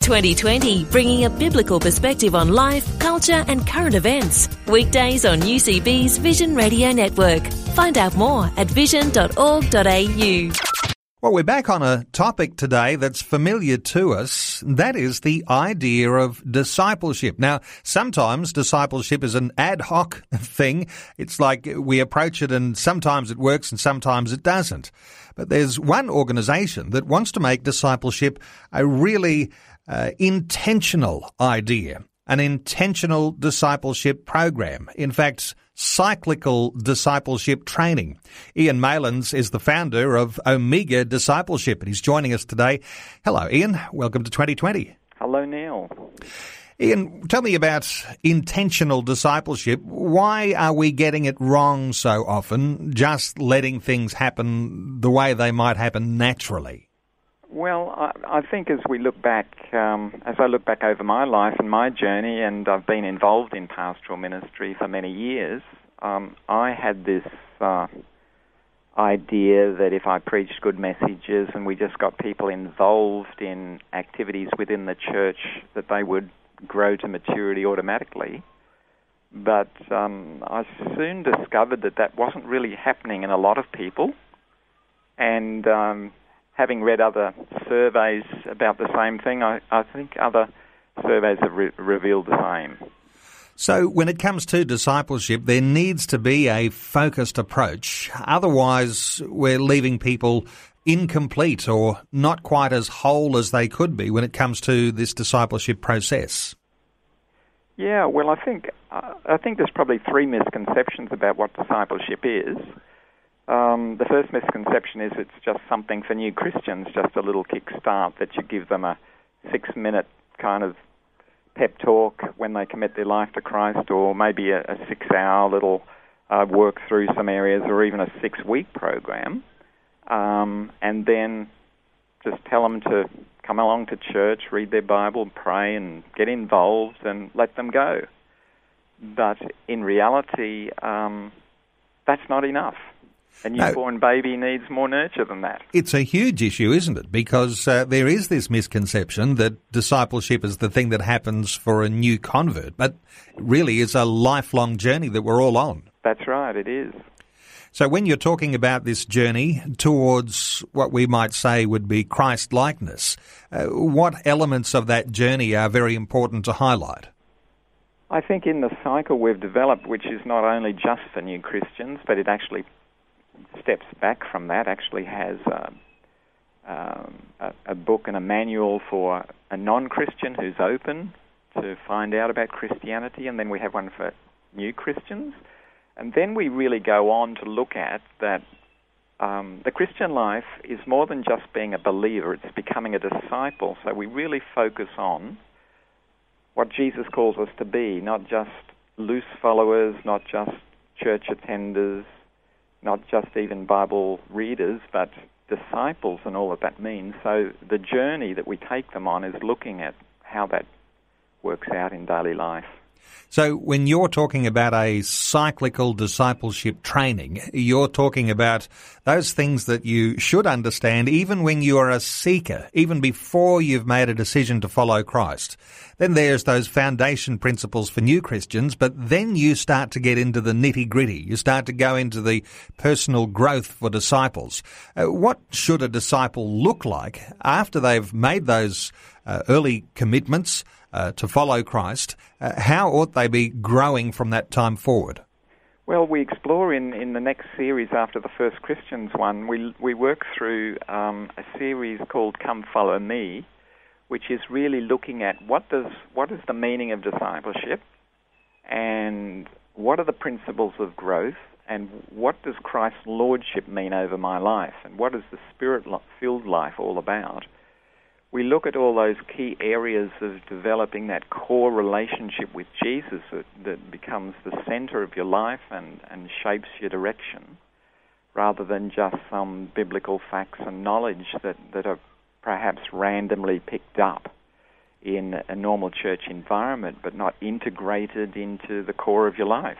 2020, bringing a biblical perspective on life, culture, and current events. Weekdays on UCB's Vision Radio Network. Find out more at vision.org.au. Well, we're back on a topic today that's familiar to us. That is the idea of discipleship. Now, sometimes discipleship is an ad hoc thing. It's like we approach it and sometimes it works and sometimes it doesn't. But there's one organization that wants to make discipleship a really uh, intentional idea, an intentional discipleship program. In fact, cyclical discipleship training. Ian Malins is the founder of Omega Discipleship and he's joining us today. Hello, Ian. Welcome to 2020. Hello, Neil. Ian, tell me about intentional discipleship. Why are we getting it wrong so often, just letting things happen the way they might happen naturally? Well, I, I think as we look back, um, as I look back over my life and my journey, and I've been involved in pastoral ministry for many years, um, I had this uh, idea that if I preached good messages and we just got people involved in activities within the church, that they would grow to maturity automatically. But um, I soon discovered that that wasn't really happening in a lot of people, and um, having read other surveys about the same thing, I, I think other surveys have re- revealed the same. So, when it comes to discipleship, there needs to be a focused approach. Otherwise, we're leaving people incomplete or not quite as whole as they could be when it comes to this discipleship process. Yeah, well, I think I think there's probably three misconceptions about what discipleship is. Um, the first misconception is it's just something for new Christians, just a little kickstart that you give them a six minute kind of pep talk when they commit their life to Christ, or maybe a, a six hour little uh, work through some areas, or even a six week program. Um, and then just tell them to come along to church, read their Bible, pray, and get involved, and let them go. But in reality, um, that's not enough. A newborn no, baby needs more nurture than that. It's a huge issue, isn't it? Because uh, there is this misconception that discipleship is the thing that happens for a new convert, but really is a lifelong journey that we're all on. That's right, it is. So when you're talking about this journey towards what we might say would be Christ likeness, uh, what elements of that journey are very important to highlight? I think in the cycle we've developed, which is not only just for new Christians, but it actually steps back from that actually has uh, um, a, a, book and a manual for a non-Christian who's open to find out about Christianity, and then we have one for new Christians, and then we really go on to look at that um, the Christian life is more than just being a believer; it's becoming a disciple. So we really focus on what Jesus calls us to be, not just loose followers, not just church attenders, not just even Bible readers, but disciples and all that that means. So the journey that we take them on is looking at how that works out in daily life. So when you're talking about a cyclical discipleship training, you're talking about those things that you should understand even when you are a seeker, even before you've made a decision to follow Christ. Then there's those foundation principles for new Christians, but then you start to get into the nitty gritty. You start to go into the personal growth for disciples. Uh, what should a disciple look like after they've made those uh, early commitments? Uh, to follow Christ, uh, how ought they be growing from that time forward? Well, we explore in, in the next series after the First Christians one, we, we work through um, a series called Come Follow Me, which is really looking at what does what is the meaning of discipleship and what are the principles of growth and what does Christ's lordship mean over my life and what is the spirit filled life all about we look at all those key areas of developing that core relationship with Jesus that, that becomes the center of your life and, and shapes your direction, rather than just some biblical facts and knowledge that, that are perhaps randomly picked up in a normal church environment but not integrated into the core of your life.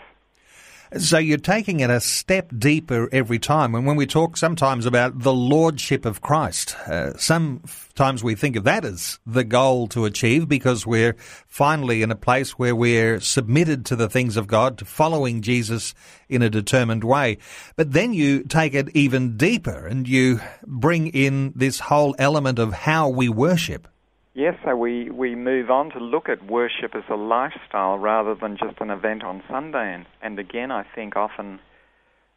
So you're taking it a step deeper every time. And when we talk sometimes about the lordship of Christ, uh, sometimes we think of that as the goal to achieve because we're finally in a place where we're submitted to the things of God, to following Jesus in a determined way. But then you take it even deeper and you bring in this whole element of how we worship. Yes, so we, we move on to look at worship as a lifestyle rather than just an event on Sunday. And, and again, I think often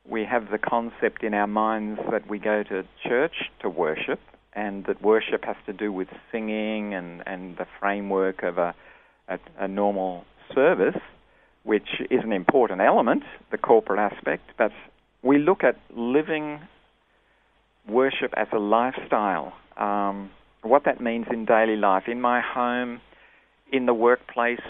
we have the concept in our minds that we go to church to worship and that worship has to do with singing and, and the framework of a, a, a normal service, which is an important element, the corporate aspect, but we look at living worship as a lifestyle. Um, what that means in daily life, in my home, in the workplace,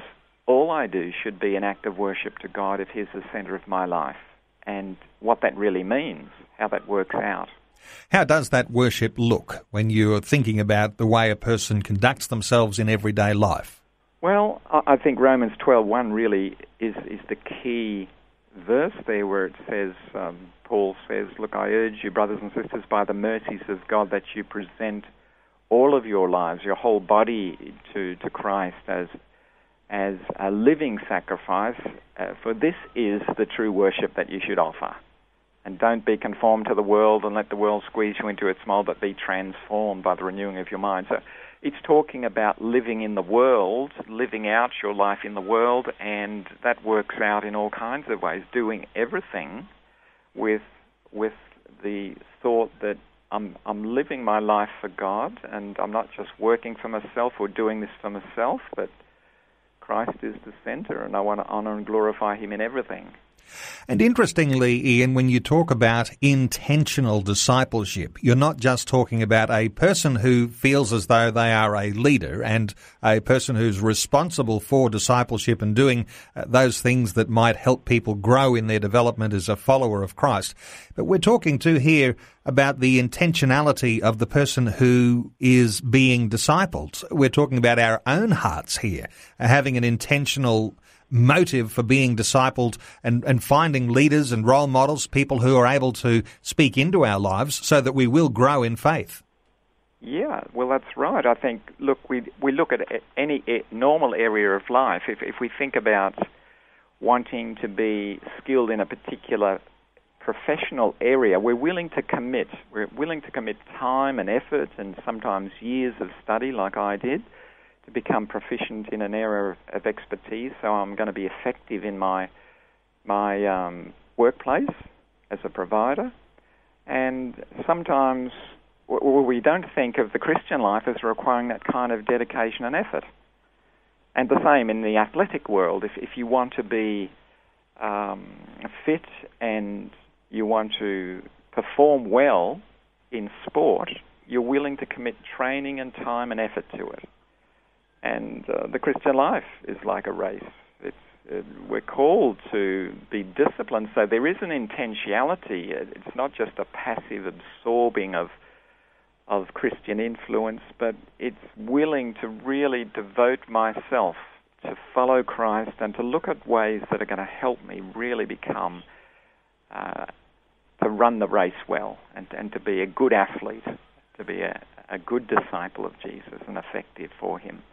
all I do should be an act of worship to God if He's the center of my life. And what that really means, how that works out. How does that worship look when you're thinking about the way a person conducts themselves in everyday life? Well, I think Romans 12.1 really is, is the key verse there where it says, um, Paul says, Look, I urge you, brothers and sisters, by the mercies of God, that you present all of your lives, your whole body to, to Christ as, as a living sacrifice, uh, for this is the true worship that you should offer. And don't be conformed to the world and let the world squeeze you into its mold, but be transformed by the renewing of your mind. So it's talking about living in the world, living out your life in the world, and that works out in all kinds of ways, doing everything with, with the thought that I'm I'm living my life for God, and I'm not just working for myself or doing this for myself, but Christ is the center, and I want to honor and glorify Him in everything. And interestingly, Ian, when you talk about intentional discipleship, you're not just talking about a person who feels as though they are a leader and a person who's responsible for discipleship and doing uh, those things that might help people grow in their development as a follower of Christ. But we're talking to here about the intentionality of the person who is being discipled. We're talking about our own hearts here, having an intentional motive for being discipled and, and finding leaders and role models, people who are able to speak into our lives so that we will grow in faith. Yeah, well, that's right. I think, look, we, we look at any normal area of life. If, if we think about wanting to be skilled in a particular professional area, we're willing to commit. We're willing to commit time and effort and sometimes years of study, like I did to become proficient in an area of, expertise, so I'm going to be effective in my my um, workplace as a provider. And sometimes well, we don't think of the Christian life as requiring that kind of dedication and effort. And the same in the athletic world. If if you want to be um, fit and you want to perform well in sport, you're willing to commit training and time and effort to it. And uh, the Christian life is like a race. It's, it, we're called to be disciplined, so there is an intentionality. It's not just a passive absorbing of of Christian influence, but it's willing to really devote myself to follow Christ and to look at ways that are going to help me really become uh, to run the race well and, and to be a good athlete, to be a, a good disciple of Jesus and effective for Him.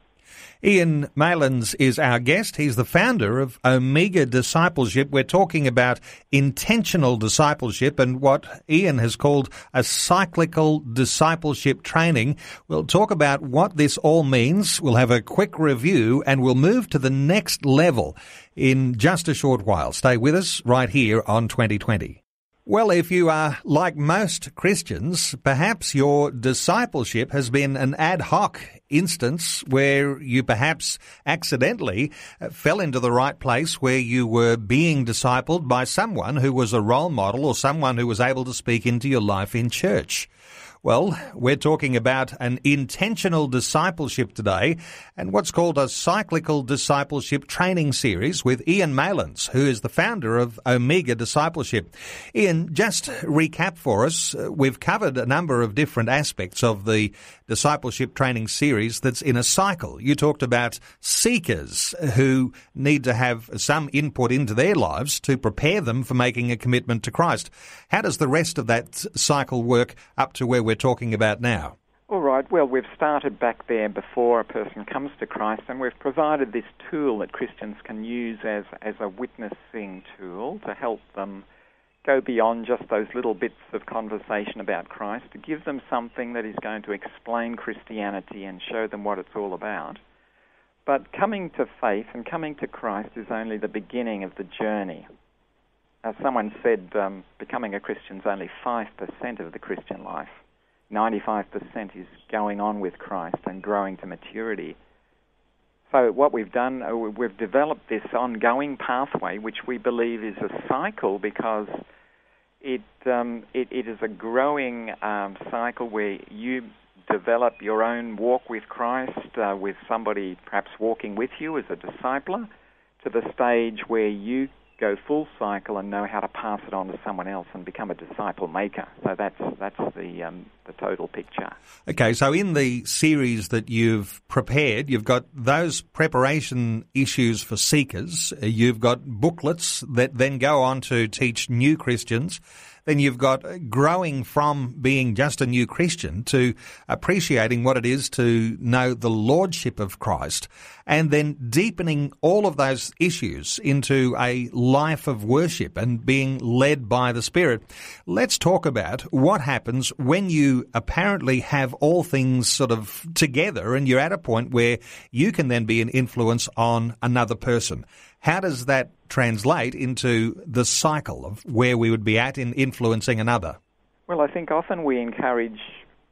Ian Malins is our guest. He's the founder of Omega Discipleship. We're talking about intentional discipleship and what Ian has called a cyclical discipleship training. We'll talk about what this all means. We'll have a quick review and we'll move to the next level in just a short while. Stay with us right here on 2020. Well, if you are like most Christians, perhaps your discipleship has been an ad hoc instance where you perhaps accidentally uh, fell into the right place where you were being discipled by someone who was a role model or someone who was able to speak into your life in church. Well, we're talking about an intentional discipleship today and what's called a cyclical discipleship training series with Ian Malins, who is the founder of Omega Discipleship. Ian, just recap for us. Uh, we've covered a number of different aspects of the discipleship training series that's in a cycle. You talked about seekers who need to have some input into their lives to prepare them for making a commitment to Christ. How does the rest of that cycle work up to where we're talking about now? All right. Well, we've started back there before a person comes to Christ, and we've provided this tool that Christians can use as, as a witnessing tool to help them go beyond just those little bits of conversation about Christ, to give them something that is going to explain Christianity and show them what it's all about. But coming to faith and coming to Christ is only the beginning of the journey. As someone said, um, becoming a Christian is only 5% of the Christian life. 95% is going on with Christ and growing to maturity. So, what we've done, uh, we've developed this ongoing pathway, which we believe is a cycle because it um, it, it is a growing um, cycle where you develop your own walk with Christ, uh, with somebody perhaps walking with you as a discipler, to the stage where you go full cycle and know how to pass it on to someone else and become a disciple maker. So that's that's the um, the total picture. Okay, so in the series that you've prepared, you've got those preparation issues for seekers. Uh, you've got booklets that then go on to teach new Christians then you've got uh, growing from being just a new Christian to appreciating what it is to know the Lordship of Christ and then deepening all of those issues into a life of worship and being led by the Spirit. Let's talk about what happens when you apparently have all things sort of together and you're at a point where you can then be an influence on another person. How does that translate into the cycle of where we would be at in influencing another? Well, I think often we encourage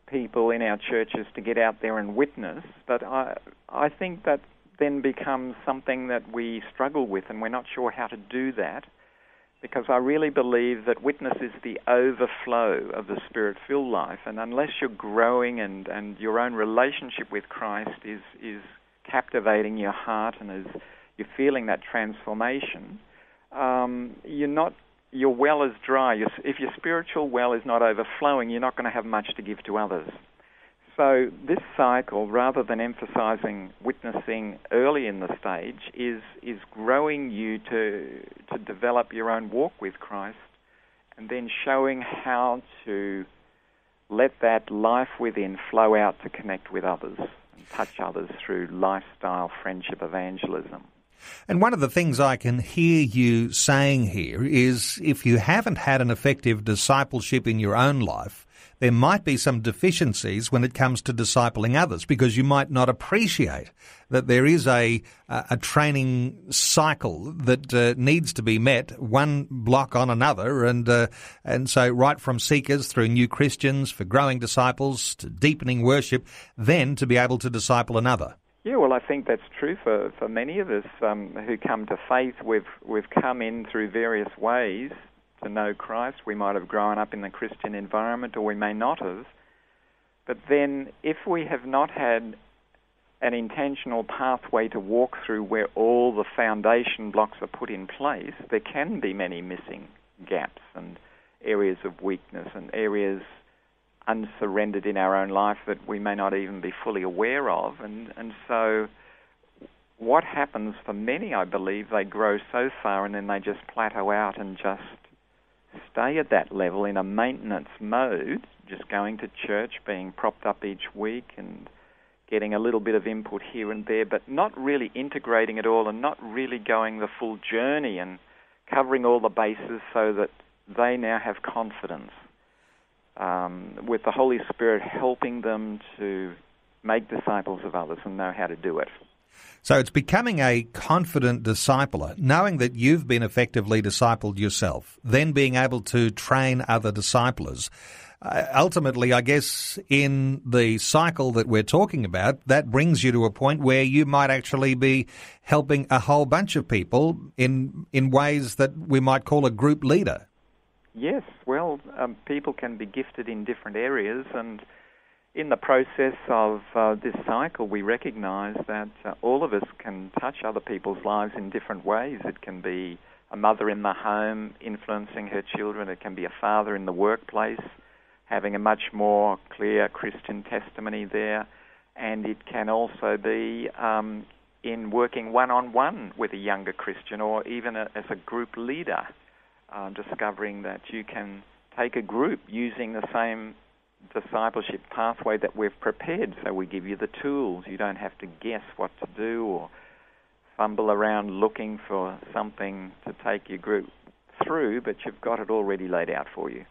people in our churches to get out there and witness, but I, I think that then becomes something that we struggle with, and we're not sure how to do that. Because I really believe that witness is the overflow of the spirit filled life, and unless you're growing and, and your own relationship with Christ is, is captivating your heart and is you're feeling that transformation, um, you're not your well is dry. If your spiritual well is not overflowing, you're not going to have much to give to others. So this cycle, rather than emphasizing witnessing early in the stage, is is growing you to to develop your own walk with Christ, and then showing how to let that life within flow out to connect with others and touch others through lifestyle, friendship, evangelism. And one of the things I can hear you saying here is if you haven't had an effective discipleship in your own life, there might be some deficiencies when it comes to discipling others because you might not appreciate that there is a a training cycle that uh, needs to be met one block on another and uh, and so right from seekers through new Christians for growing disciples to deepening worship then to be able to disciple another. Yeah, well, I think that's true for, for many of us um, who come to faith. We've we've come in through various ways to know Christ. We might have grown up in the Christian environment, or we may not have. But then, if we have not had an intentional pathway to walk through where all the foundation blocks are put in place, there can be many missing gaps and areas of weakness and areas unsurrendered in our own life that we may not even be fully aware of. And, and so, what happens for many, I believe, they grow so far and then they just plateau out and just stay at that level in a maintenance mode, just going to church, being propped up each week and getting a little bit of input here and there, but not really integrating it all and not really going the full journey and covering all the bases so that they now have confidence um, with the Holy Spirit helping them to make disciples of others and know how to do it. So it's becoming a confident discipler, knowing that you've been effectively discipled yourself, then being able to train other disciplers. Uh, ultimately, I guess in the cycle that we're talking about, that brings you to a point where you might actually be helping a whole bunch of people in in ways that we might call a group leader. Yes, well, um, people can be gifted in different areas, and in the process of uh, this cycle, we recognize that uh, all of us can touch other people's lives in different ways. It can be a mother in the home influencing her children, it can be a father in the workplace having a much more clear Christian testimony there, and it can also be um, in working one on one with a younger Christian or even a, as a group leader, uh, discovering that you can take a group using the same discipleship pathway that we've prepared. So we give you the tools. You don't have to guess what to do or fumble around looking for something to take your group through, but you've got it already laid out for you.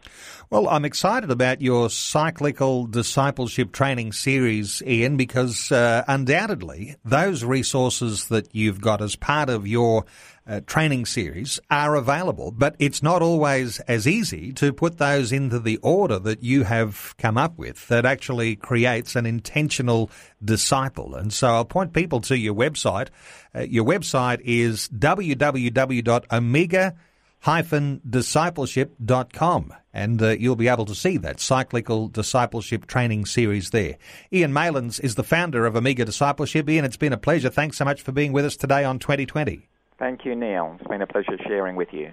Well, I'm excited about your cyclical discipleship training series, Ian, because uh, undoubtedly those resources that you've got as part of your uh, training series are available, but it's not always as easy to put those into the order that you have come up with that actually creates an intentional disciple. And so I'll point people to your website. Uh, your website is www.omega.com discipleship.com and uh, you'll be able to see that cyclical discipleship training series there. Ian Malins is the founder of Omega Discipleship. Ian, it's been a pleasure. Thanks so much for being with us today on 2020. Thank you, Neil. It's been a pleasure sharing with you.